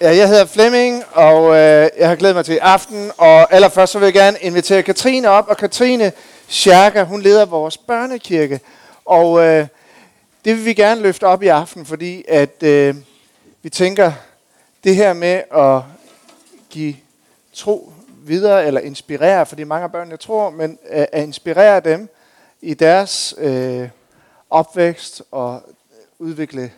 Ja, jeg hedder Flemming, og øh, jeg har glædet mig til i aften. Og allerførst så vil jeg gerne invitere Katrine op. Og Katrine Scherker, hun leder vores børnekirke. Og øh, det vil vi gerne løfte op i aften, fordi at øh, vi tænker, det her med at give tro videre, eller inspirere, fordi mange af børnene tror, men øh, at inspirere dem i deres øh, opvækst og udvikle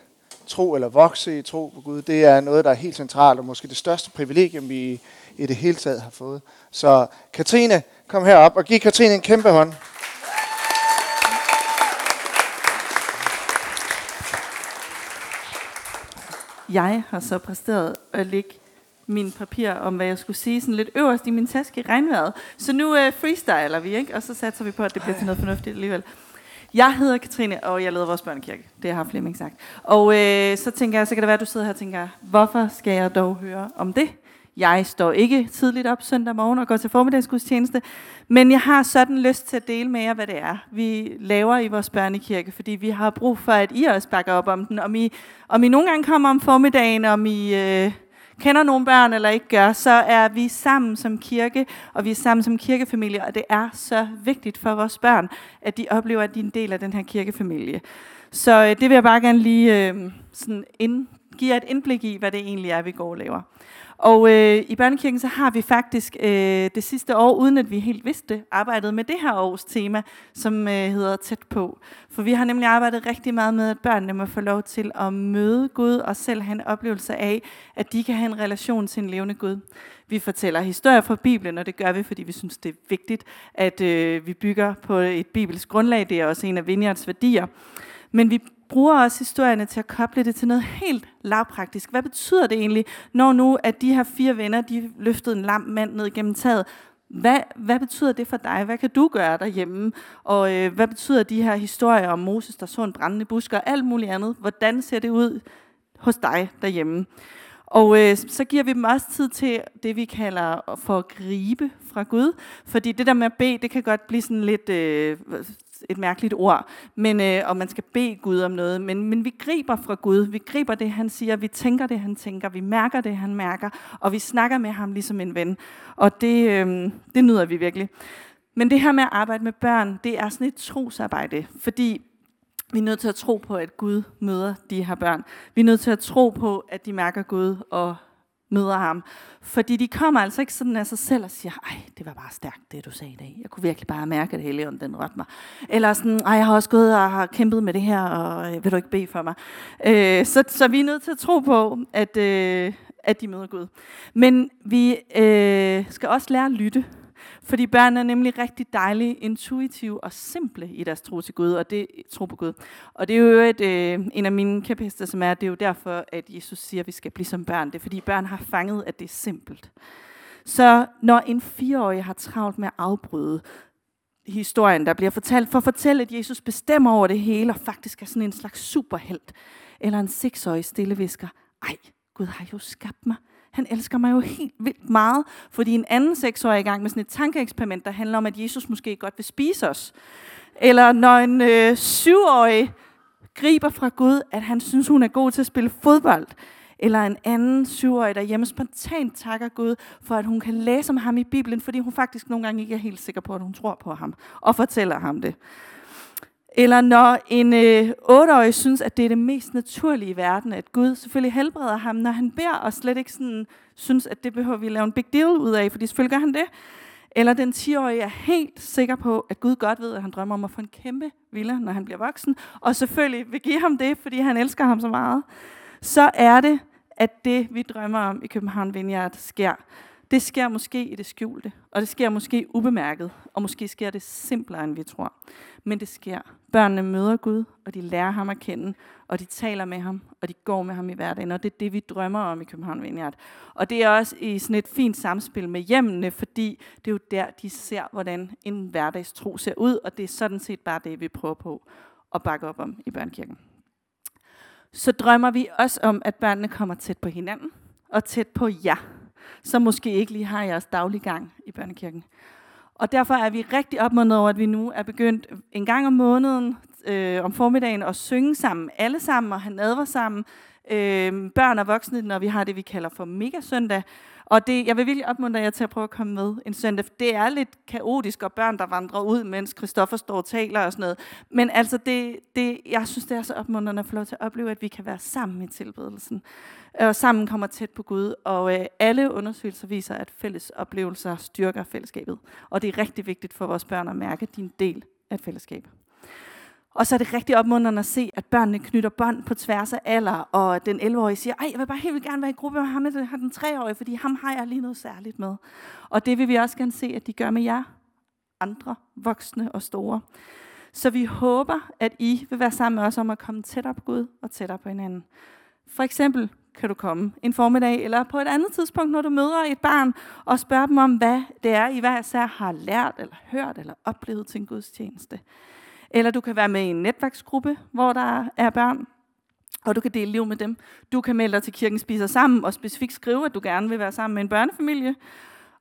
tro eller vokse i tro på Gud, det er noget, der er helt centralt, og måske det største privilegium, vi i det hele taget har fået. Så Katrine, kom herop og giv Katrine en kæmpe hånd. Jeg har så præsteret at lægge min papir om, hvad jeg skulle sige, sådan lidt øverst i min taske i regnvejret. Så nu øh, freestyler vi, ikke? og så satser vi på, at det bliver til noget fornuftigt alligevel. Jeg hedder Katrine, og jeg leder vores børnekirke. Det har Flemming sagt. Og øh, så tænker jeg, så kan det være, at du sidder her og tænker, hvorfor skal jeg dog høre om det? Jeg står ikke tidligt op søndag morgen og går til formiddagsgudstjeneste, men jeg har sådan lyst til at dele med jer, hvad det er, vi laver i vores børnekirke, fordi vi har brug for, at I også bakker op om den. Om I, om I nogle gange kommer om formiddagen, om I... Øh, kender nogle børn eller ikke gør, så er vi sammen som kirke, og vi er sammen som kirkefamilie, og det er så vigtigt for vores børn, at de oplever, at de er en del af den her kirkefamilie. Så øh, det vil jeg bare gerne lige øh, sådan ind, give jer et indblik i, hvad det egentlig er, vi går og laver. Og øh, i børnekirken så har vi faktisk øh, det sidste år, uden at vi helt vidste det, arbejdet med det her års tema, som øh, hedder Tæt på. For vi har nemlig arbejdet rigtig meget med, at børnene må få lov til at møde Gud og selv have en oplevelse af, at de kan have en relation til en levende Gud. Vi fortæller historier fra Bibelen, og det gør vi, fordi vi synes, det er vigtigt, at øh, vi bygger på et bibelsk grundlag. Det er også en af Vineyards værdier. Men vi bruger også historierne til at koble det til noget helt lavpraktisk. Hvad betyder det egentlig, når nu at de her fire venner, de løftede en lam mand ned gennem taget? Hvad, hvad betyder det for dig? Hvad kan du gøre derhjemme? Og øh, hvad betyder de her historier om Moses, der så en brændende busk og alt muligt andet? Hvordan ser det ud hos dig derhjemme? Og øh, så giver vi dem også tid til det, vi kalder for at gribe fra Gud. Fordi det der med at bede, det kan godt blive sådan lidt øh, et mærkeligt ord, men, øh, og man skal bede Gud om noget. Men, men vi griber fra Gud. Vi griber det, han siger. Vi tænker det, han tænker. Vi mærker det, han mærker. Og vi snakker med ham ligesom en ven. Og det, øh, det nyder vi virkelig. Men det her med at arbejde med børn, det er sådan et trosarbejde. Fordi vi er nødt til at tro på, at Gud møder de her børn. Vi er nødt til at tro på, at de mærker Gud og møder ham. Fordi de kommer altså ikke sådan af sig selv og siger, ej, det var bare stærkt, det du sagde i dag. Jeg kunne virkelig bare mærke, at Helligånden den rørte mig. Eller sådan, ej, jeg har også gået og har kæmpet med det her, og øh, vil du ikke bede for mig? Øh, så, så vi er nødt til at tro på, at, øh, at de møder Gud. Men vi øh, skal også lære at lytte. Fordi børn er nemlig rigtig dejlige, intuitive og simple i deres tro til Gud, og det tro på Gud. Og det er jo et, øh, en af mine kæphester, som er, det er jo derfor, at Jesus siger, at vi skal blive som børn. Det er fordi børn har fanget, at det er simpelt. Så når en fireårig har travlt med at afbryde historien, der bliver fortalt, for at fortælle, at Jesus bestemmer over det hele, og faktisk er sådan en slags superhelt, eller en seksårig stillevisker, ej, Gud har jo skabt mig han elsker mig jo helt vildt meget, fordi en anden seksårig er i gang med sådan et tankeeksperiment, der handler om, at Jesus måske godt vil spise os. Eller når en øh, syvårig griber fra Gud, at han synes, hun er god til at spille fodbold. Eller en anden syvårig, der hjemme spontant takker Gud for, at hun kan læse om ham i Bibelen, fordi hun faktisk nogle gange ikke er helt sikker på, at hun tror på ham, og fortæller ham det. Eller når en øh, 8-årig synes, at det er det mest naturlige i verden, at Gud selvfølgelig helbreder ham, når han beder, og slet ikke sådan, synes, at det behøver vi at lave en big deal ud af, fordi selvfølgelig gør han det. Eller den 10-årige er helt sikker på, at Gud godt ved, at han drømmer om at få en kæmpe villa, når han bliver voksen, og selvfølgelig vil give ham det, fordi han elsker ham så meget. Så er det, at det, vi drømmer om i København Vineyard, sker. Det sker måske i det skjulte, og det sker måske ubemærket, og måske sker det simplere, end vi tror. Men det sker. Børnene møder Gud, og de lærer ham at kende, og de taler med ham, og de går med ham i hverdagen, og det er det, vi drømmer om i København Vineyard. Og det er også i sådan et fint samspil med hjemmene, fordi det er jo der, de ser, hvordan en hverdagstro ser ud, og det er sådan set bare det, vi prøver på at bakke op om i børnekirken. Så drømmer vi også om, at børnene kommer tæt på hinanden, og tæt på jer, som måske ikke lige har jeres daglige gang i børnekirken. Og derfor er vi rigtig opmuntret over, at vi nu er begyndt en gang om måneden øh, om formiddagen at synge sammen, alle sammen, og have nadver sammen, øh, børn og voksne, når vi har det, vi kalder for megasøndag. Og det, jeg vil virkelig opmuntre jer til at prøve at komme med en søndag. Det er lidt kaotisk, og børn, der vandrer ud, mens Christoffer står og taler og sådan noget. Men altså, det, det, jeg synes, det er så opmuntrende at få lov til at opleve, at vi kan være sammen i tilbedelsen. Øh, og sammen kommer tæt på Gud. Og øh, alle undersøgelser viser, at fælles oplevelser styrker fællesskabet. Og det er rigtig vigtigt for vores børn at mærke, din del af et fællesskab. Og så er det rigtig opmuntrende at se, at børnene knytter bånd på tværs af alder, og den 11-årige siger, ej, jeg vil bare helt vildt gerne være i gruppe med ham, med den 3-årige, fordi ham har jeg lige noget særligt med. Og det vil vi også gerne se, at de gør med jer, andre voksne og store. Så vi håber, at I vil være sammen med os om at komme tættere på Gud og tættere på hinanden. For eksempel kan du komme en formiddag, eller på et andet tidspunkt, når du møder et barn, og spørge dem om, hvad det er, I hver især har lært, eller hørt, eller oplevet til en gudstjeneste. Eller du kan være med i en netværksgruppe, hvor der er børn, og du kan dele liv med dem. Du kan melde dig til kirken spiser sammen, og specifikt skrive, at du gerne vil være sammen med en børnefamilie.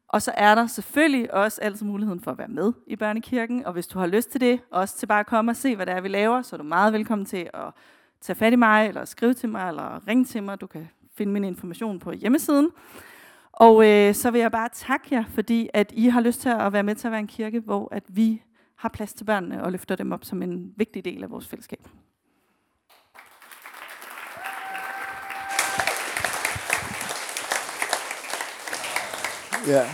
Og så er der selvfølgelig også altid muligheden for at være med i børnekirken, og hvis du har lyst til det, også til bare at komme og se, hvad det er, vi laver, så er du meget velkommen til at tage fat i mig, eller skrive til mig, eller ringe til mig. Du kan finde min information på hjemmesiden. Og øh, så vil jeg bare takke jer, fordi at I har lyst til at være med til at være en kirke, hvor at vi har plads til børnene og løfter dem op som en vigtig del af vores fællesskab. Ja.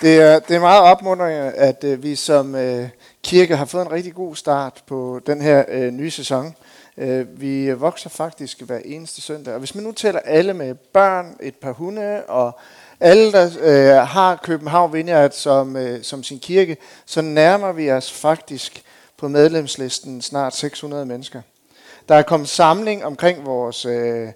Det er, det er meget opmuntrende, at øh, vi som øh, kirke har fået en rigtig god start på den her øh, nye sæson. Øh, vi vokser faktisk hver eneste søndag, og hvis man nu tæller alle med børn, et par hunde og alle, der øh, har København Vineyard som, øh, som sin kirke, så nærmer vi os faktisk på medlemslisten snart 600 mennesker. Der er kommet samling omkring vores øh,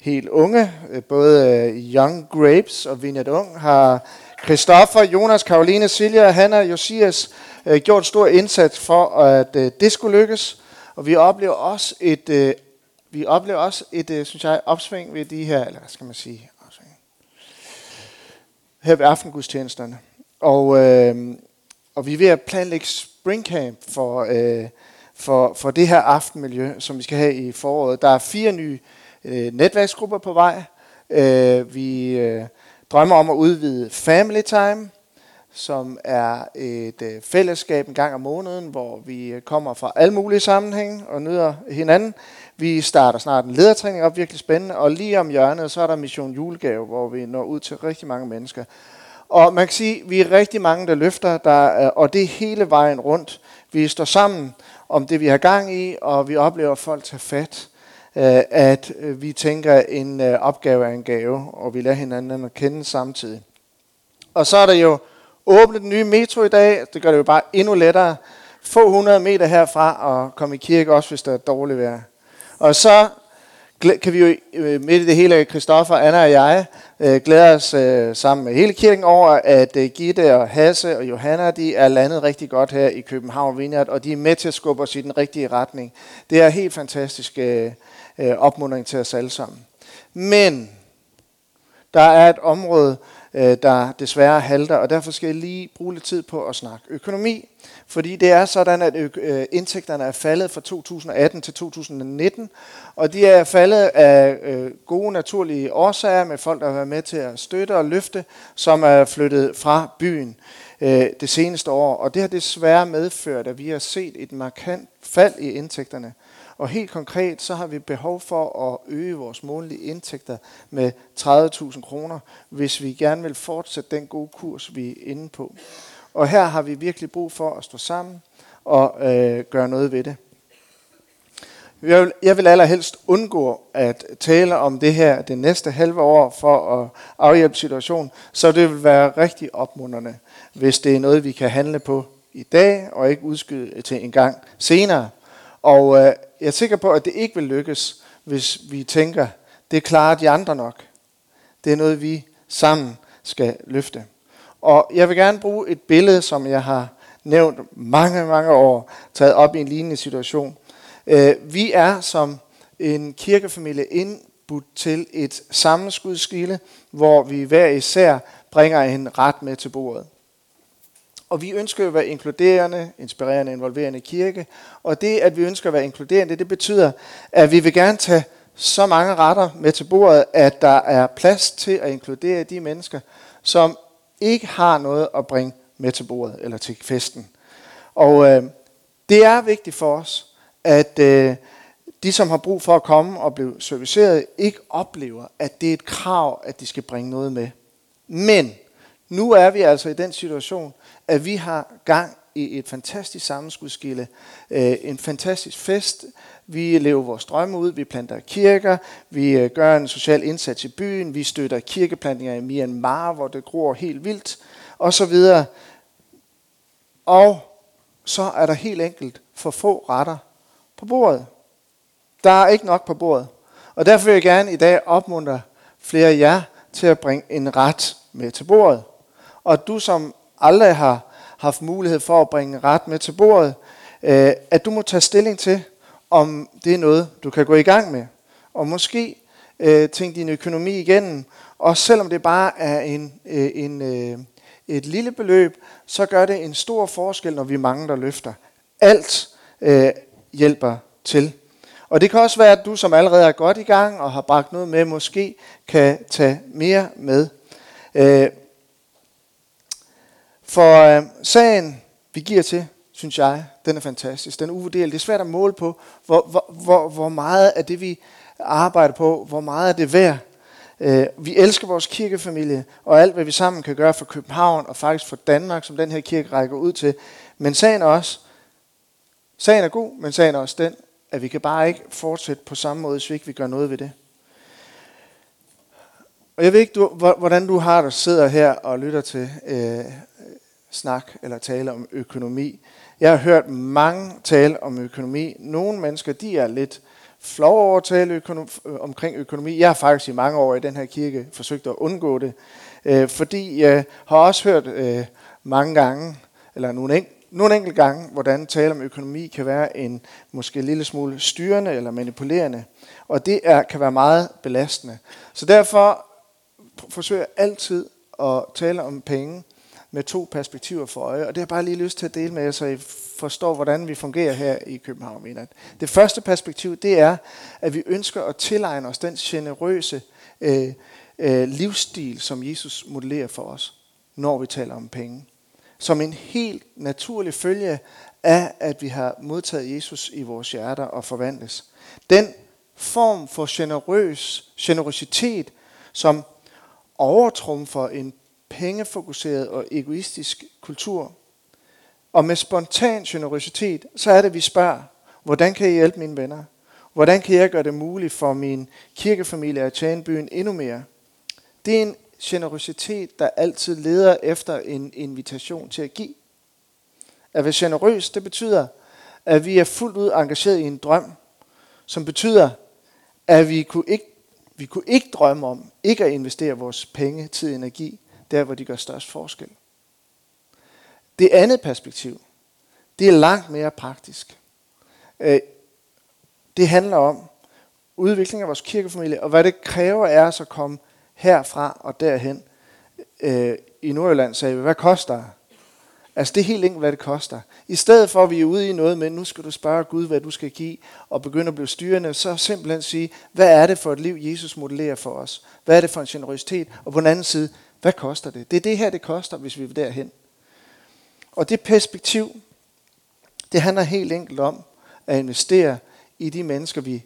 helt unge, øh, både øh, Young Grapes og Vineyard Ung, har Christoffer, Jonas, Karoline, Silja, Hanna og Josias øh, gjort stor indsats for, at øh, det skulle lykkes. Og vi oplever også et, øh, vi oplever også et, øh, synes jeg, opsving ved de her, eller hvad skal man sige, opsving, her ved aftengudstjenesterne. Og, øh, og vi er ved at planlægge springcamp for, øh, for, for det her aftenmiljø, som vi skal have i foråret. Der er fire nye øh, netværksgrupper på vej. Øh, vi øh, drømmer om at udvide Family Time, som er et øh, fællesskab en gang om måneden, hvor vi øh, kommer fra alle mulige sammenhænge og nyder hinanden. Vi starter snart en ledertræning op, virkelig spændende, og lige om hjørnet, så er der Mission Julegave, hvor vi når ud til rigtig mange mennesker. Og man kan sige, at vi er rigtig mange, der løfter, der, øh, og det er hele vejen rundt. Vi står sammen om det, vi har gang i, og vi oplever, at folk tager fat. At vi tænker, at en opgave er en gave, og vi lader hinanden at kende samtidig. Og så er der jo åbne den nye metro i dag. Det gør det jo bare endnu lettere. Få hundrede meter herfra og komme i kirke, også hvis der er dårligt vejr. Og så kan vi jo øh, midt i det hele, Christoffer, Anna og jeg, øh, glæder os øh, sammen med hele kirken over, at øh, Gitte og Hasse og Johanna, de er landet rigtig godt her i København Vineyard, og de er med til at skubbe os i den rigtige retning. Det er helt fantastisk opmuntring til os alle sammen. Men der er et område, Øh, der desværre halter, og derfor skal jeg lige bruge lidt tid på at snakke økonomi. Fordi det er sådan, at øh, indtægterne er faldet fra 2018 til 2019, og de er faldet af øh, gode naturlige årsager med folk, der har været med til at støtte og løfte, som er flyttet fra byen øh, det seneste år. Og det har desværre medført, at vi har set et markant fald i indtægterne. Og helt konkret, så har vi behov for at øge vores månedlige indtægter med 30.000 kroner, hvis vi gerne vil fortsætte den gode kurs, vi er inde på. Og her har vi virkelig brug for at stå sammen og øh, gøre noget ved det. Jeg vil, jeg vil allerhelst undgå at tale om det her det næste halve år for at afhjælpe situationen, så det vil være rigtig opmunderende, hvis det er noget, vi kan handle på i dag og ikke udskyde til en gang senere. Og øh, jeg er sikker på, at det ikke vil lykkes, hvis vi tænker, det klarer de andre nok. Det er noget, vi sammen skal løfte. Og jeg vil gerne bruge et billede, som jeg har nævnt mange, mange år, taget op i en lignende situation. Øh, vi er som en kirkefamilie indbudt til et sammenskudskilde, hvor vi hver især bringer en ret med til bordet. Og vi ønsker at være inkluderende, inspirerende, involverende kirke. Og det, at vi ønsker at være inkluderende, det betyder, at vi vil gerne tage så mange retter med til bordet, at der er plads til at inkludere de mennesker, som ikke har noget at bringe med til bordet eller til festen. Og øh, det er vigtigt for os, at øh, de, som har brug for at komme og blive serviceret, ikke oplever, at det er et krav, at de skal bringe noget med. Men nu er vi altså i den situation, at vi har gang i et fantastisk sammenskudskilde, øh, en fantastisk fest. Vi lever vores drømme ud, vi planter kirker, vi øh, gør en social indsats i byen, vi støtter kirkeplantninger i Myanmar, hvor det gror helt vildt, og så videre. Og så er der helt enkelt for få retter på bordet. Der er ikke nok på bordet. Og derfor vil jeg gerne i dag opmuntre flere af jer til at bringe en ret med til bordet. Og du som aldrig har haft mulighed for at bringe ret med til bordet, øh, at du må tage stilling til, om det er noget, du kan gå i gang med. Og måske øh, tænke din økonomi igennem, og selvom det bare er en, øh, en, øh, et lille beløb, så gør det en stor forskel, når vi er mange, der løfter. Alt øh, hjælper til. Og det kan også være, at du, som allerede er godt i gang og har bragt noget med, måske kan tage mere med. Øh, for øh, sagen, vi giver til, synes jeg, den er fantastisk. Den er uvurderlig. Det er svært at måle på, hvor, hvor, hvor, hvor meget af det, vi arbejder på, hvor meget er det værd. Øh, vi elsker vores kirkefamilie, og alt, hvad vi sammen kan gøre for København, og faktisk for Danmark, som den her kirke rækker ud til. Men sagen er også, sagen er god, men sagen er også den, at vi kan bare ikke fortsætte på samme måde, hvis vi ikke gør noget ved det. Og jeg ved ikke, du, hvordan du har det, sidder her og lytter til øh, snak eller tale om økonomi. Jeg har hørt mange tale om økonomi. Nogle mennesker, de er lidt flov over at tale økonom- øh, omkring økonomi. Jeg har faktisk i mange år i den her kirke forsøgt at undgå det, øh, fordi jeg har også hørt øh, mange gange, eller nogle, en, nogle enkelte gange, hvordan tale om økonomi kan være en måske en lille smule styrende eller manipulerende, og det er, kan være meget belastende. Så derfor forsøger jeg altid at tale om penge med to perspektiver for øje. Og det har jeg bare lige lyst til at dele med jer, så I forstår, hvordan vi fungerer her i København. Mener. Det første perspektiv, det er, at vi ønsker at tilegne os den generøse øh, øh, livsstil, som Jesus modellerer for os, når vi taler om penge. Som en helt naturlig følge af, at vi har modtaget Jesus i vores hjerter og forvandles. Den form for generøs generøsitet, som overtrumfer en pengefokuseret og egoistisk kultur. Og med spontan generøsitet, så er det, vi spørger, hvordan kan I hjælpe mine venner? Hvordan kan jeg gøre det muligt for min kirkefamilie at tjene byen endnu mere? Det er en generøsitet, der altid leder efter en invitation til at give. At være generøs, det betyder, at vi er fuldt ud engageret i en drøm, som betyder, at vi kunne ikke, vi kunne ikke drømme om ikke at investere vores penge, tid og energi der hvor de gør størst forskel. Det andet perspektiv, det er langt mere praktisk. Øh, det handler om udvikling af vores kirkefamilie, og hvad det kræver er os at komme herfra og derhen. Øh, I Nordjylland sagde vi, hvad koster det? Altså det er helt enkelt, hvad det koster. I stedet for, at vi er ude i noget med, nu skal du spørge Gud, hvad du skal give, og begynde at blive styrende, så simpelthen sige, hvad er det for et liv, Jesus modellerer for os? Hvad er det for en generøsitet? Og på den anden side, hvad koster det? Det er det her, det koster, hvis vi vil derhen. Og det perspektiv, det handler helt enkelt om at investere i de mennesker, vi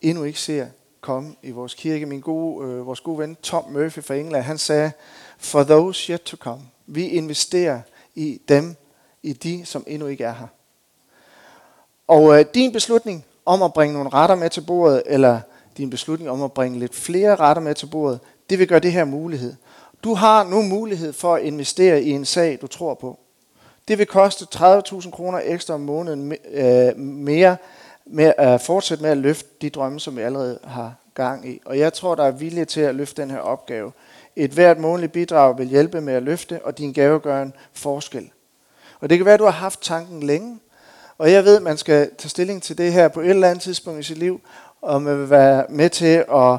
endnu ikke ser komme i vores kirke. Min gode, øh, vores gode ven Tom Murphy fra England, han sagde, for those yet to come. Vi investerer i dem, i de, som endnu ikke er her. Og øh, din beslutning om at bringe nogle retter med til bordet, eller din beslutning om at bringe lidt flere retter med til bordet, det vil gøre det her mulighed. Du har nu mulighed for at investere i en sag, du tror på. Det vil koste 30.000 kroner ekstra om måneden øh, mere med at fortsætte med at løfte de drømme, som vi allerede har gang i. Og jeg tror, der er vilje til at løfte den her opgave. Et hvert månedligt bidrag vil hjælpe med at løfte, og din gave gør en forskel. Og det kan være, at du har haft tanken længe, og jeg ved, at man skal tage stilling til det her på et eller andet tidspunkt i sit liv, og man vil være med til at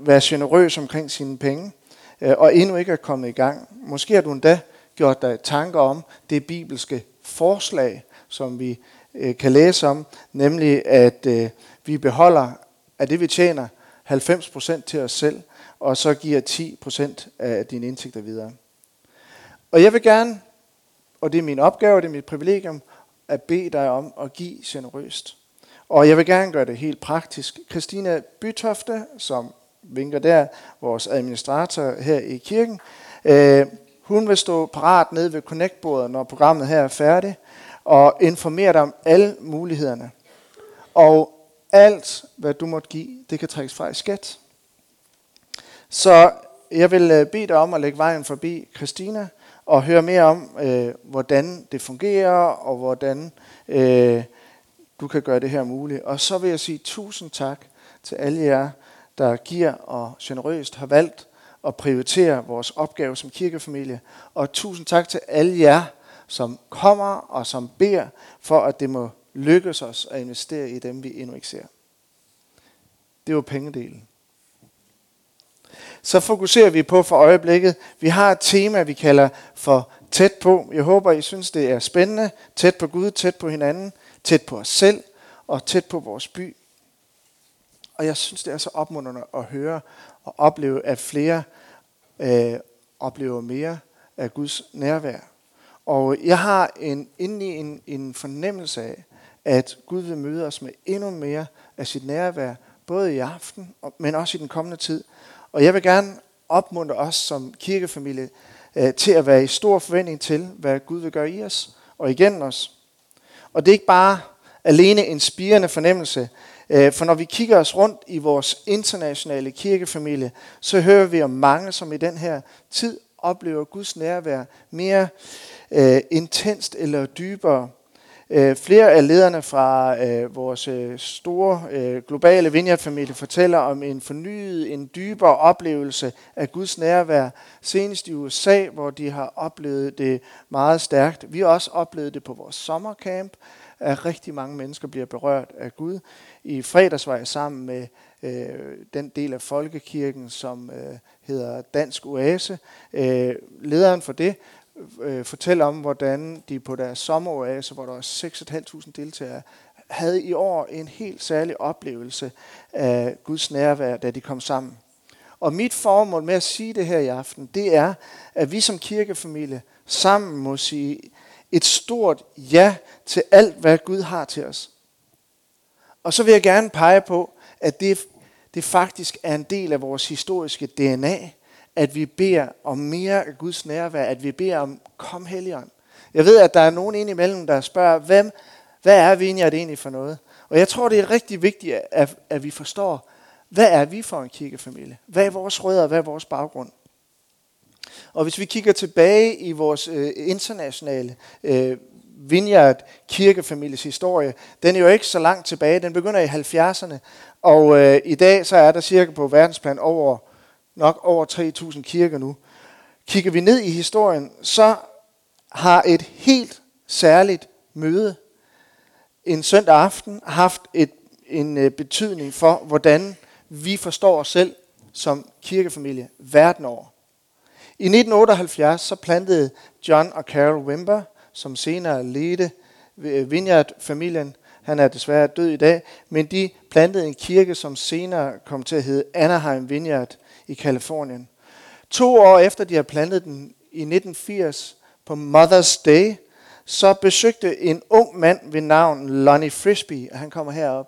være generøs omkring sine penge. Øh, og endnu ikke er kommet i gang. Måske har du endda gjort dig tanker om det bibelske forslag, som vi øh, kan læse om, nemlig at øh, vi beholder af det, vi tjener, 90% til os selv, og så giver 10% af dine indtægter videre. Og jeg vil gerne, og det er min opgave, det er mit privilegium, at bede dig om at give generøst. Og jeg vil gerne gøre det helt praktisk. Christina Bytofte, som vinker der, vores administrator her i kirken, øh, hun vil stå parat nede ved Connect-bordet, når programmet her er færdigt, og informere dig om alle mulighederne. Og alt, hvad du måtte give, det kan trækkes fra i skat. Så jeg vil øh, bede dig om at lægge vejen forbi Christina og høre mere om, øh, hvordan det fungerer og hvordan øh, du kan gøre det her muligt. Og så vil jeg sige tusind tak til alle jer, der giver og generøst har valgt at prioritere vores opgave som kirkefamilie. Og tusind tak til alle jer, som kommer og som beder for, at det må lykkes os at investere i dem, vi endnu ikke ser. Det var pengedelen. Så fokuserer vi på for øjeblikket. Vi har et tema, vi kalder for tæt på. Jeg håber, I synes, det er spændende. Tæt på Gud, tæt på hinanden, tæt på os selv og tæt på vores by. Og jeg synes, det er så opmuntrende at høre og opleve, at flere øh, oplever mere af Guds nærvær. Og jeg har en, indeni i en, en fornemmelse af, at Gud vil møde os med endnu mere af sit nærvær, både i aften, men også i den kommende tid. Og jeg vil gerne opmuntre os som kirkefamilie øh, til at være i stor forventning til, hvad Gud vil gøre i os og igennem os. Og det er ikke bare alene en spirende fornemmelse, Øh, for når vi kigger os rundt i vores internationale kirkefamilie, så hører vi om mange, som i den her tid oplever Guds nærvær mere øh, intenst eller dybere. Øh, flere af lederne fra øh, vores øh, store øh, globale vineyard fortæller om en fornyet, en dybere oplevelse af Guds nærvær. Senest i USA, hvor de har oplevet det meget stærkt. Vi har også oplevet det på vores sommercamp, at rigtig mange mennesker bliver berørt af Gud. I fredags var jeg sammen med øh, den del af folkekirken, som øh, hedder Dansk Oase. Øh, lederen for det øh, fortælle om, hvordan de på deres sommeroase, hvor der var 6.500 deltagere, havde i år en helt særlig oplevelse af Guds nærvær, da de kom sammen. Og mit formål med at sige det her i aften, det er, at vi som kirkefamilie sammen må sige et stort ja til alt, hvad Gud har til os. Og så vil jeg gerne pege på, at det, det faktisk er en del af vores historiske DNA, at vi beder om mere af Guds nærvær, at vi beder om, kom Helligånd. Jeg ved, at der er nogen ind imellem, der spørger, hvem, hvad er Vineyard egentlig for noget? Og jeg tror, det er rigtig vigtigt, at, at vi forstår, hvad er vi for en kirkefamilie? Hvad er vores rødder, hvad er vores baggrund? Og hvis vi kigger tilbage i vores øh, internationale øh, Vineyard kirkefamilies historie, den er jo ikke så langt tilbage. Den begynder i 70'erne, og øh, i dag så er der cirka på verdensplan over nok over 3.000 kirker nu. Kigger vi ned i historien, så har et helt særligt møde en søndag aften haft et, en øh, betydning for, hvordan vi forstår os selv som kirkefamilie verden over. I 1978 så plantede John og Carol Wimber, som senere ledte øh, Vineyard-familien, han er desværre død i dag, men de plantede en kirke, som senere kom til at hedde Anaheim Vineyard i Kalifornien. To år efter de har plantet den i 1980 på Mother's Day, så besøgte en ung mand ved navn Lonnie Frisbee, og han kommer herop.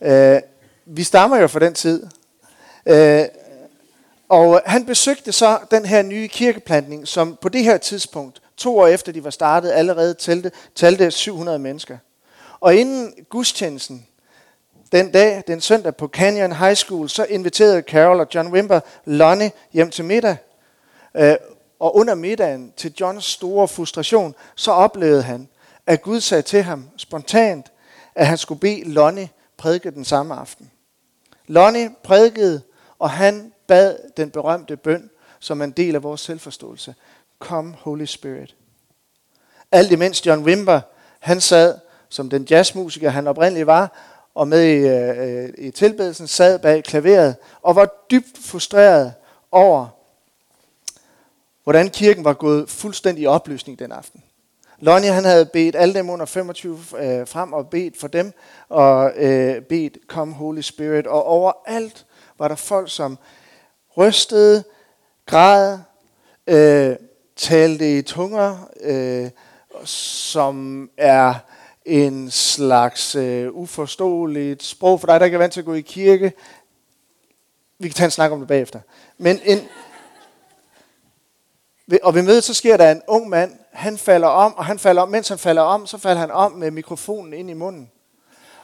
Uh, vi stammer jo fra den tid. Uh, og han besøgte så den her nye kirkeplantning, som på det her tidspunkt, to år efter de var startet, allerede talte, talte 700 mennesker. Og inden gudstjenesten, den dag, den søndag på Canyon High School, så inviterede Carol og John Wimber Lonnie hjem til middag. Øh, og under middagen, til Johns store frustration, så oplevede han, at Gud sagde til ham spontant, at han skulle bede Lonnie prædike den samme aften. Lonnie prædikede, og han bad den berømte bøn, som en del af vores selvforståelse. Come, Holy Spirit. Alt imens John Wimber, han sad, som den jazzmusiker han oprindeligt var, og med i, øh, i tilbedelsen sad bag klaveret og var dybt frustreret over, hvordan kirken var gået fuldstændig i opløsning den aften. Lonnie han havde bedt alle dem under 25 øh, frem og bedt for dem, og øh, bedt, Come Holy Spirit. Og overalt var der folk, som rystede, græd, øh, talte i tunger, øh, som er en slags øh, uforståeligt sprog for dig, der ikke er vant til at gå i kirke. Vi kan tage en snak om det bagefter. Men en, og ved mødet, så sker der en ung mand, han falder om, og han falder om, mens han falder om, så falder han om med mikrofonen ind i munden.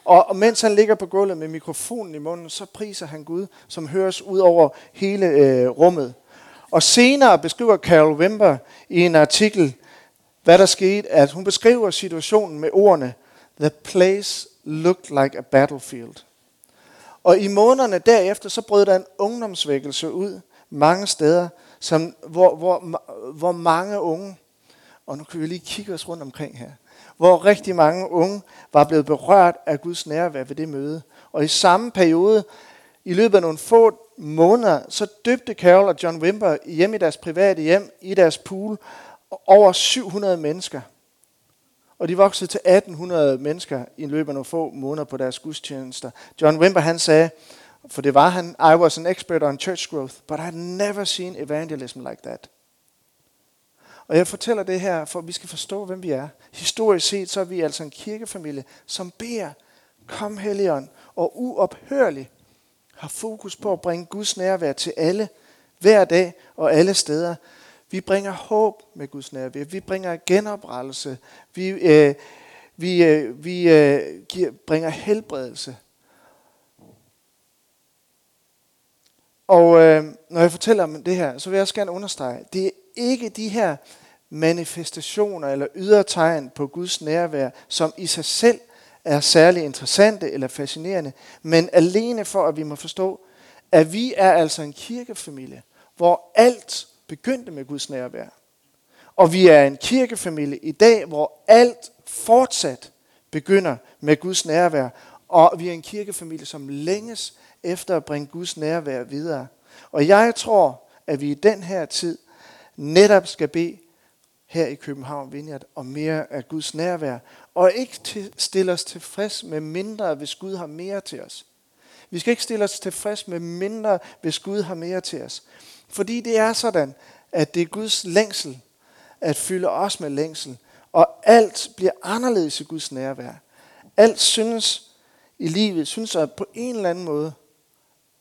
Og, og mens han ligger på gulvet med mikrofonen i munden, så priser han Gud, som høres ud over hele øh, rummet. Og senere beskriver Carol Wimber i en artikel, hvad der skete, at hun beskriver situationen med ordene, The place looked like a battlefield. Og i månederne derefter, så brød der en ungdomsvækkelse ud mange steder, som, hvor, hvor, hvor mange unge, og nu kan vi lige kigge os rundt omkring her, hvor rigtig mange unge var blevet berørt af Guds nærvær ved det møde. Og i samme periode, i løbet af nogle få måneder, så døbte Carol og John Wimber hjemme i deres private hjem, i deres pool, over 700 mennesker. Og de voksede til 1800 mennesker i løbet af nogle få måneder på deres gudstjenester. John Wimber han sagde, for det var han, I was an expert on church growth, but I had never seen evangelism like that. Og jeg fortæller det her, for at vi skal forstå, hvem vi er. Historisk set, så er vi altså en kirkefamilie, som beder, kom Helligånd, og uophørligt har fokus på at bringe Guds nærvær til alle, hver dag og alle steder. Vi bringer håb med Guds nærvær. Vi bringer genoprettelse. Vi, øh, vi, øh, vi øh, giver, bringer helbredelse. Og øh, når jeg fortæller om det her, så vil jeg også gerne understrege, det er ikke de her manifestationer eller ydre tegn på Guds nærvær, som i sig selv er særlig interessante eller fascinerende, men alene for, at vi må forstå, at vi er altså en kirkefamilie, hvor alt begyndte med Guds nærvær. Og vi er en kirkefamilie i dag, hvor alt fortsat begynder med Guds nærvær. Og vi er en kirkefamilie, som længes efter at bringe Guds nærvær videre. Og jeg tror, at vi i den her tid netop skal bede her i København Vineyard om mere af Guds nærvær, og ikke til, stille os tilfreds med mindre, hvis Gud har mere til os. Vi skal ikke stille os tilfreds med mindre, hvis Gud har mere til os. Fordi det er sådan, at det er Guds længsel at fylde os med længsel, og alt bliver anderledes i Guds nærvær. Alt synes i livet, synes at på en eller anden måde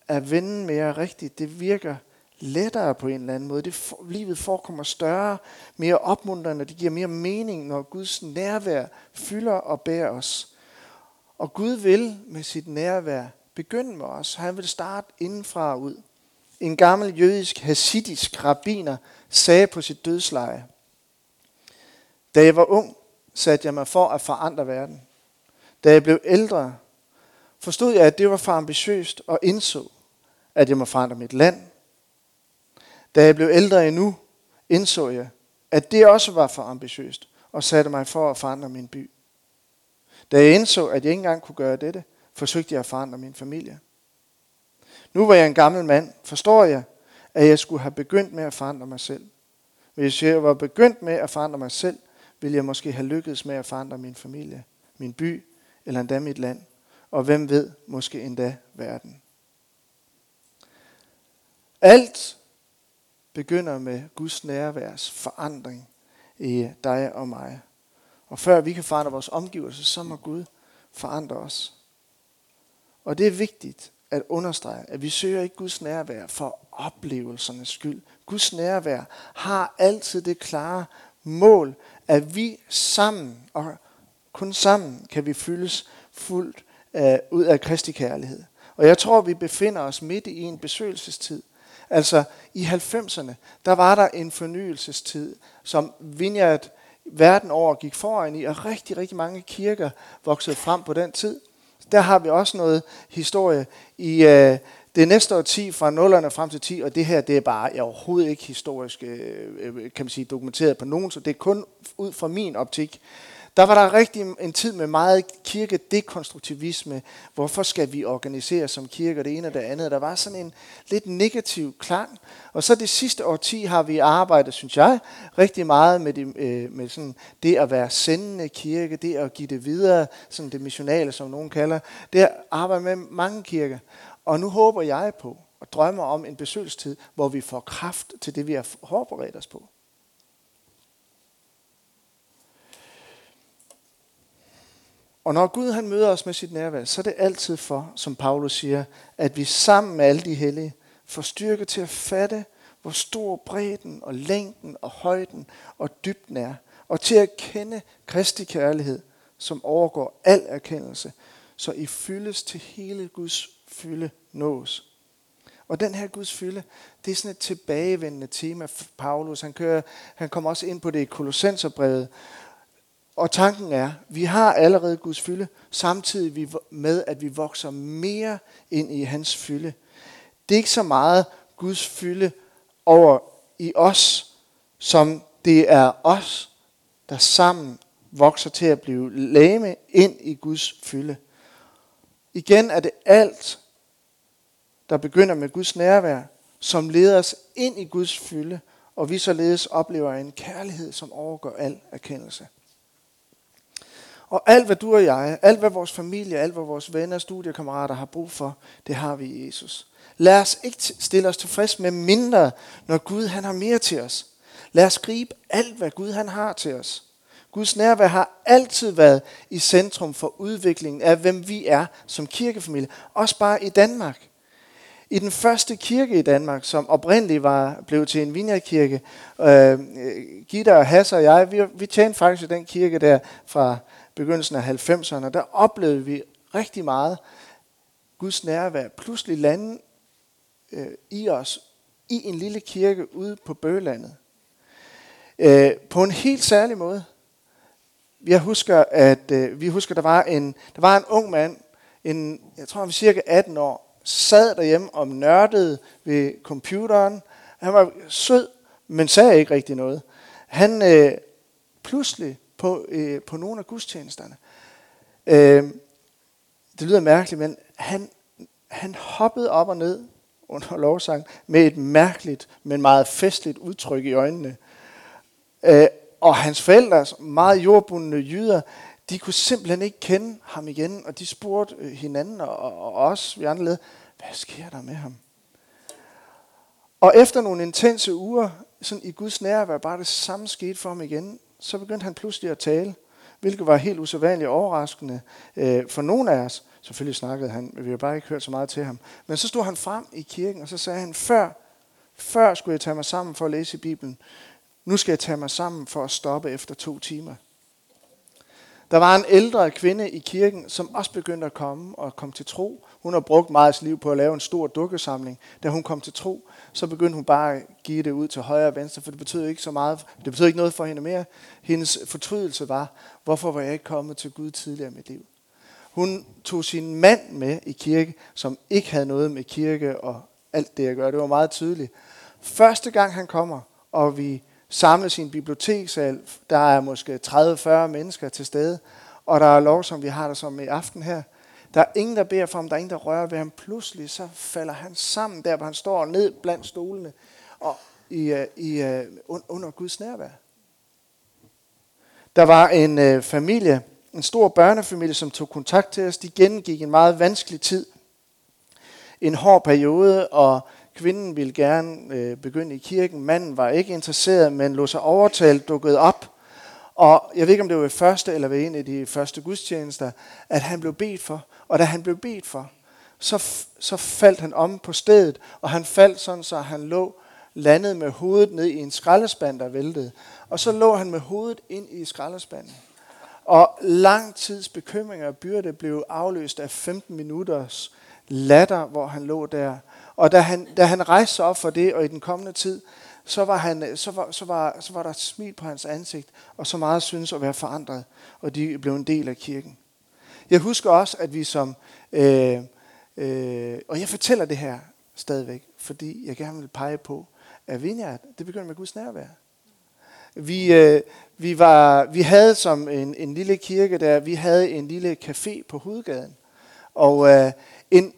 at vende mere rigtigt. Det virker lettere på en eller anden måde. Det for, livet forekommer større, mere opmuntrende, det giver mere mening, når Guds nærvær fylder og bærer os. Og Gud vil med sit nærvær begynde med os. Han vil starte indenfra og ud. En gammel jødisk hasidisk rabbiner sagde på sit dødsleje, Da jeg var ung, satte jeg mig for at forandre verden. Da jeg blev ældre, forstod jeg, at det var for ambitiøst og indså, at jeg må forandre mit land. Da jeg blev ældre endnu, indså jeg, at det også var for ambitiøst, og satte mig for at forandre min by. Da jeg indså, at jeg ikke engang kunne gøre dette, forsøgte jeg at forandre min familie. Nu var jeg en gammel mand, forstår jeg, at jeg skulle have begyndt med at forandre mig selv. Hvis jeg var begyndt med at forandre mig selv, ville jeg måske have lykkedes med at forandre min familie, min by eller endda mit land. Og hvem ved, måske endda verden. Alt begynder med Guds nærværs forandring i dig og mig. Og før vi kan forandre vores omgivelser, så må Gud forandre os. Og det er vigtigt at understrege, at vi søger ikke Guds nærvær for oplevelsernes skyld. Guds nærvær har altid det klare mål, at vi sammen, og kun sammen, kan vi fyldes fuldt uh, ud af Kristi kærlighed. Og jeg tror, vi befinder os midt i en besøgelsestid. Altså i 90'erne, der var der en fornyelsestid, som Vineyard verden over gik foran i, og rigtig, rigtig mange kirker voksede frem på den tid. Der har vi også noget historie i øh, det næste årti 10 fra 0'erne frem til 10, og det her det er bare overhovedet ikke historisk øh, øh, kan man sige, dokumenteret på nogen, så det er kun ud fra min optik. Der var der rigtig en tid med meget kirkedekonstruktivisme. Hvorfor skal vi organisere som kirke det ene og det andet? Der var sådan en lidt negativ klang. Og så det sidste årti har vi arbejdet, synes jeg, rigtig meget med, det, øh, med sådan det at være sendende kirke, det at give det videre, sådan det missionale, som nogen kalder. Det at arbejde med mange kirker. Og nu håber jeg på og drømmer om en besøgstid, hvor vi får kraft til det, vi har forberedt os på. Og når Gud han møder os med sit nærvær, så er det altid for, som Paulus siger, at vi sammen med alle de hellige får styrke til at fatte, hvor stor bredden og længden og højden og dybden er, og til at kende Kristi kærlighed, som overgår al erkendelse, så I fyldes til hele Guds fylde nås. Og den her Guds fylde, det er sådan et tilbagevendende tema for Paulus. Han, kører, han kommer også ind på det i Kolossenserbrevet, og tanken er, vi har allerede Guds fylde, samtidig med, at vi vokser mere ind i hans fylde. Det er ikke så meget Guds fylde over i os, som det er os, der sammen vokser til at blive lame ind i Guds fylde. Igen er det alt, der begynder med Guds nærvær, som leder os ind i Guds fylde, og vi således oplever en kærlighed, som overgår al erkendelse. Og alt hvad du og jeg, alt hvad vores familie, alt hvad vores venner og studiekammerater har brug for, det har vi i Jesus. Lad os ikke stille os tilfreds med mindre, når Gud han har mere til os. Lad os gribe alt, hvad Gud han har til os. Guds nærvær har altid været i centrum for udviklingen af, hvem vi er som kirkefamilie. Også bare i Danmark. I den første kirke i Danmark, som oprindeligt var blevet til en vineyardkirke, øh, Gitta og Hasse og jeg, vi, vi tjente faktisk i den kirke der fra begyndelsen af 90'erne, der oplevede vi rigtig meget Guds nærvær pludselig lande øh, i os i en lille kirke ude på Bøgelandet. Øh, på en helt særlig måde. Jeg husker, at øh, vi husker, der var en, der var en ung mand, en, jeg tror han var cirka 18 år, sad derhjemme og nørdede ved computeren. Han var sød, men sagde ikke rigtig noget. Han øh, pludselig på, øh, på nogle af gudstjenesterne. Øh, det lyder mærkeligt, men han, han hoppede op og ned under lovsang med et mærkeligt, men meget festligt udtryk i øjnene. Øh, og hans forældre, meget jordbundne jyder, de kunne simpelthen ikke kende ham igen, og de spurgte øh, hinanden og, og os, vi andre led, hvad sker der med ham? Og efter nogle intense uger sådan i Guds nærvær, bare det samme skete for ham igen så begyndte han pludselig at tale, hvilket var helt usædvanligt overraskende øh, for nogen af os. Selvfølgelig snakkede han, men vi har bare ikke hørt så meget til ham. Men så stod han frem i kirken, og så sagde han, før, før skulle jeg tage mig sammen for at læse i Bibelen. Nu skal jeg tage mig sammen for at stoppe efter to timer. Der var en ældre kvinde i kirken, som også begyndte at komme og kom til tro. Hun har brugt meget af sit liv på at lave en stor dukkesamling. Da hun kom til tro, så begyndte hun bare at give det ud til højre og venstre, for det betød ikke så meget. Det betød ikke noget for hende mere. Hendes fortrydelse var, hvorfor var jeg ikke kommet til Gud tidligere i mit liv? Hun tog sin mand med i kirke, som ikke havde noget med kirke og alt det at gøre. Det var meget tydeligt. Første gang han kommer, og vi samles sin biblioteksal, bibliotekssal, der er måske 30-40 mennesker til stede, og der er lov, som vi har der som i aften her, der er ingen, der beder for ham. Der er ingen, der rører ved ham. Pludselig så falder han sammen der, hvor han står ned blandt stolene og i, øh, i, øh, under Guds nærvær. Der var en øh, familie, en stor børnefamilie, som tog kontakt til os. De gennemgik en meget vanskelig tid. En hård periode, og kvinden ville gerne øh, begynde i kirken. Manden var ikke interesseret, men lå sig overtalt, dukkede op. Og jeg ved ikke, om det var ved første eller ved en af de første gudstjenester, at han blev bedt for. Og da han blev bedt for, så, så faldt han om på stedet, og han faldt sådan, så han lå landet med hovedet ned i en skraldespand, der væltede. Og så lå han med hovedet ind i skraldespanden. Og lang tids bekymringer og byrde blev afløst af 15 minutters latter, hvor han lå der. Og da han, da han rejste sig op for det, og i den kommende tid, så var, han, øh, så, var, så, var, så var der et smil på hans ansigt, og så meget synes at være forandret, og de blev en del af kirken. Jeg husker også, at vi som, øh, øh, og jeg fortæller det her stadigvæk, fordi jeg gerne vil pege på, at Vineyard, det begyndte med Guds nærvær. Vi, øh, vi, var, vi havde som en, en lille kirke der, vi havde en lille café på hovedgaden. Og øh, en,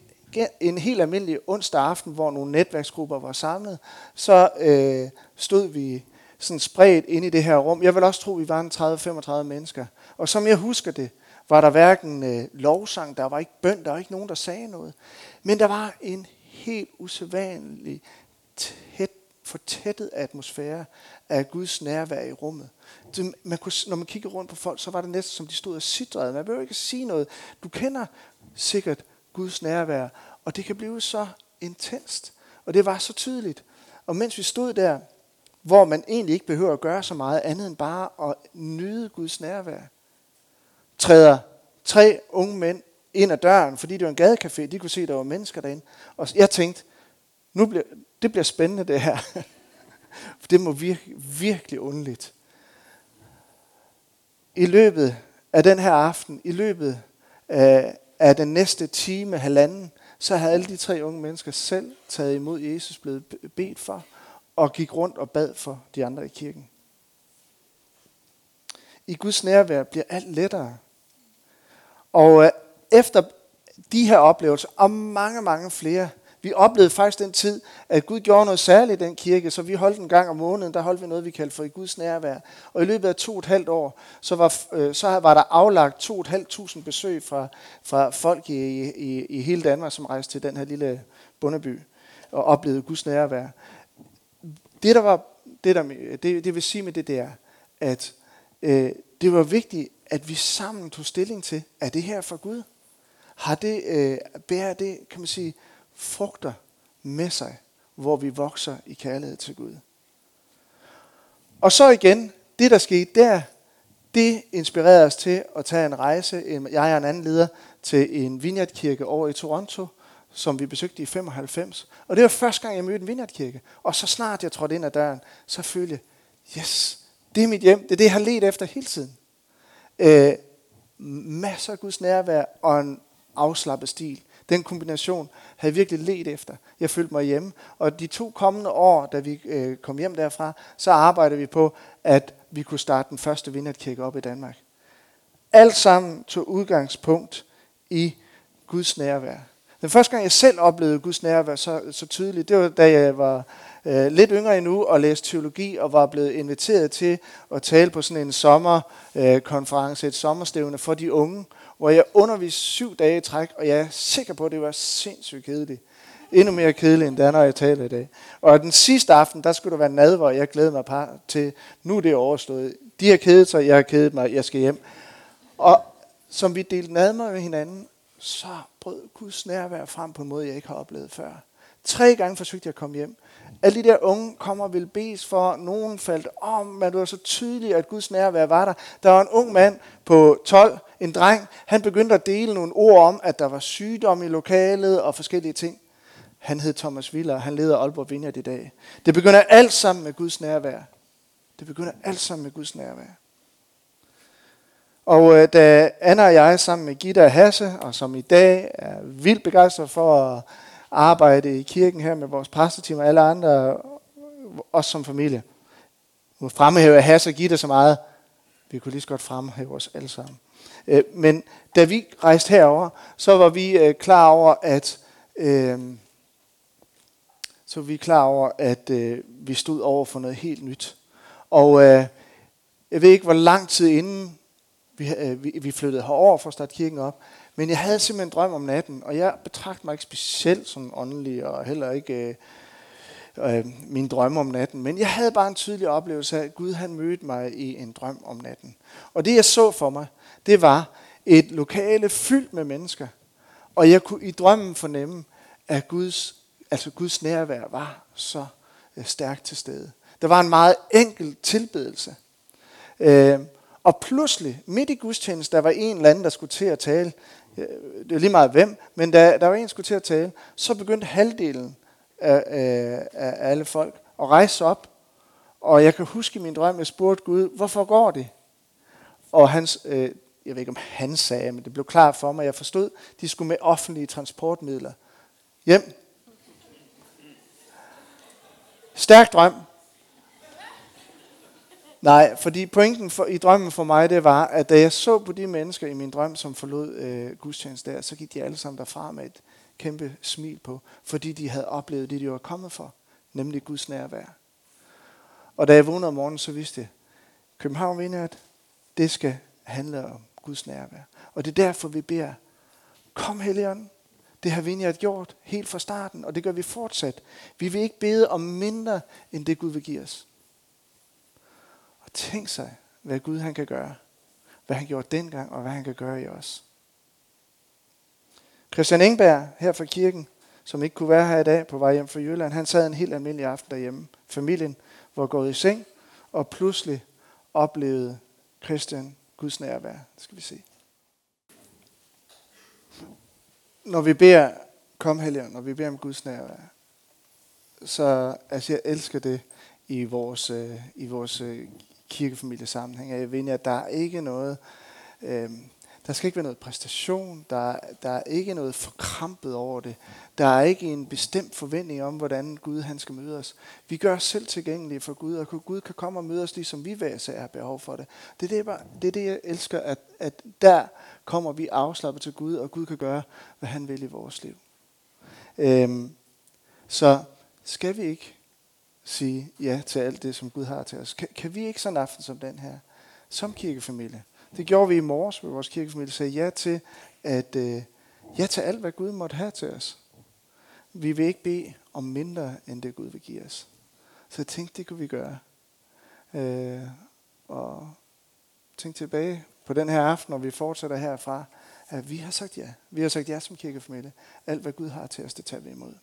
en helt almindelig onsdag aften, hvor nogle netværksgrupper var samlet, så øh, stod vi sådan spredt ind i det her rum. Jeg vil også tro, at vi var en 30-35 mennesker. Og som jeg husker det, var der hverken øh, lovsang, der var ikke bøn, der var ikke nogen, der sagde noget. Men der var en helt usædvanlig tæt, fortættet atmosfære af Guds nærvær i rummet. Det, man kunne, når man kiggede rundt på folk, så var det næsten som de stod og sidrede. Man behøver ikke sige noget. Du kender sikkert Guds nærvær, og det kan blive så intenst. Og det var så tydeligt. Og mens vi stod der, hvor man egentlig ikke behøver at gøre så meget andet end bare at nyde Guds nærvær, træder tre unge mænd ind ad døren, fordi det var en gadecafé, de kunne se, at der var mennesker derinde. Og jeg tænkte, nu bliver, det bliver spændende det her. For det må virke virkelig underligt. I løbet af den her aften, i løbet af, af den næste time, halvanden, så havde alle de tre unge mennesker selv taget imod Jesus, blevet bedt for, og gik rundt og bad for de andre i kirken. I Guds nærvær bliver alt lettere. Og øh, efter de her oplevelser, og mange, mange flere, vi oplevede faktisk den tid, at Gud gjorde noget særligt i den kirke, så vi holdt en gang om måneden, der holdt vi noget, vi kaldte for i Guds nærvær. Og i løbet af to og et halvt år, så var, øh, så var der aflagt to og et halvt tusind besøg fra, fra folk i, i, i hele Danmark, som rejste til den her lille bundeby og oplevede Guds nærvær. Det, der var, det, der, det, det vil sige med det, der, at øh, det var vigtigt, at vi sammen tog stilling til, er det her for Gud? Har det, øh, bærer det, kan man sige, frugter med sig, hvor vi vokser i kærlighed til Gud. Og så igen, det der skete der, det inspirerede os til at tage en rejse, jeg og en anden leder, til en vineyardkirke over i Toronto, som vi besøgte i 95. Og det var første gang, jeg mødte en vineyardkirke. Og så snart jeg trådte ind ad døren, så følte jeg, yes, det er mit hjem. Det er det, jeg har let efter hele tiden. Øh, masser af Guds nærvær og en afslappet stil. Den kombination havde jeg virkelig let efter. Jeg følte mig hjemme. Og de to kommende år, da vi øh, kom hjem derfra, så arbejdede vi på, at vi kunne starte den første vinderkirke op i Danmark. Alt sammen tog udgangspunkt i Guds nærvær. Den første gang, jeg selv oplevede Guds nærvær så, så tydeligt, det var da jeg var øh, lidt yngre endnu og læste teologi og var blevet inviteret til at tale på sådan en sommerkonference, øh, et sommerstævne for de unge hvor jeg underviste syv dage i træk, og jeg er sikker på, at det var sindssygt kedeligt. Endnu mere kedeligt, end det er, når jeg taler i dag. Og den sidste aften, der skulle der være nadver, jeg glæder mig par til, nu er det overstået. De har kedet sig, jeg har kedet mig, jeg skal hjem. Og som vi delte nadver med hinanden, så brød Guds nærvær frem på en måde, jeg ikke har oplevet før. Tre gange forsøgte jeg at komme hjem. Alle de der unge kommer og vil bes for. Nogen faldt om, men det var så tydeligt, at Guds nærvær var der. Der var en ung mand på 12, en dreng. Han begyndte at dele nogle ord om, at der var sygdom i lokalet og forskellige ting. Han hed Thomas Viller, han leder Aalborg Vineyard i dag. Det begynder alt sammen med Guds nærvær. Det begynder alt sammen med Guds nærvær. Og øh, da Anna og jeg sammen med Gitta og Hasse, og som i dag er vildt begejstret for at arbejde i kirken her med vores præsteteam og alle andre, os som familie. Nu fremhæver Hasse og Gitte så meget. Vi kunne lige så godt fremhæve os alle sammen. Øh, men da vi rejste herover, så var vi øh, klar over, at øh, så var vi klar over, at øh, vi stod over for noget helt nyt. Og øh, jeg ved ikke, hvor lang tid inden øh, vi, vi flyttede herover for at starte kirken op, men jeg havde simpelthen en drøm om natten, og jeg betragter mig ikke specielt som åndelig, og heller ikke øh, øh, min drømme om natten. Men jeg havde bare en tydelig oplevelse af, at Gud han mødte mig i en drøm om natten. Og det jeg så for mig, det var et lokale fyldt med mennesker. Og jeg kunne i drømmen fornemme, at Guds, altså Guds nærvær var så øh, stærkt til stede. Der var en meget enkel tilbedelse. Øh, og pludselig, midt i gudstjenesten, der var en eller anden, der skulle til at tale øh, det var lige meget hvem, men da der var en, der skulle til at tale, så begyndte halvdelen af, af, af alle folk at rejse op. Og jeg kan huske i min drøm, jeg spurgte Gud, hvorfor går det? Og hans, øh, jeg ved ikke om han sagde, men det blev klart for mig, jeg forstod, de skulle med offentlige transportmidler hjem. Stærk drøm. Nej, fordi pointen for, i drømmen for mig, det var, at da jeg så på de mennesker i min drøm, som forlod øh, gudstjeneste der, så gik de alle sammen derfra med et kæmpe smil på, fordi de havde oplevet det, de var kommet for, nemlig Guds nærvær. Og da jeg vågnede om morgenen, så vidste jeg, København vinder, at det skal handle om Guds nærvær. Og det er derfor, vi beder, kom Helligånd, Det har Vineyard gjort helt fra starten, og det gør vi fortsat. Vi vil ikke bede om mindre, end det Gud vil give os. Og tænk sig, hvad Gud han kan gøre. Hvad han gjorde dengang, og hvad han kan gøre i os. Christian Engberg her fra kirken, som ikke kunne være her i dag på vej hjem fra Jylland, han sad en helt almindelig aften derhjemme. Familien var gået i seng, og pludselig oplevede Christian Guds nærvær. Det skal vi se. Når vi beder, kom Helligånd, når vi beder om Guds nærvær, så altså jeg elsker det i vores, øh, i vores øh, kirkefamiliesammenhæng. Jeg ved, at der er ikke noget, øh, der skal ikke være noget præstation, der, der er ikke noget forkrampet over det. Der er ikke en bestemt forventning om, hvordan Gud han skal møde os. Vi gør os selv tilgængelige for Gud, og Gud kan komme og møde os, ligesom vi hver har behov for det. Det er det, det, er det jeg elsker, at, at der kommer vi afslappet til Gud, og Gud kan gøre, hvad han vil i vores liv. Øhm, så skal vi ikke sige ja til alt det, som Gud har til os? Kan, kan vi ikke sådan en aften som den her, som kirkefamilie, det gjorde vi i morges med vores kirkefamilie, sagde ja til, at øh, ja til alt, hvad Gud måtte have til os. Vi vil ikke bede om mindre, end det Gud vil give os. Så jeg tænkte, det kunne vi gøre. Øh, og tænk tilbage på den her aften, når vi fortsætter herfra, at vi har sagt ja. Vi har sagt ja som kirkefamilie. Alt, hvad Gud har til os, det tager vi imod.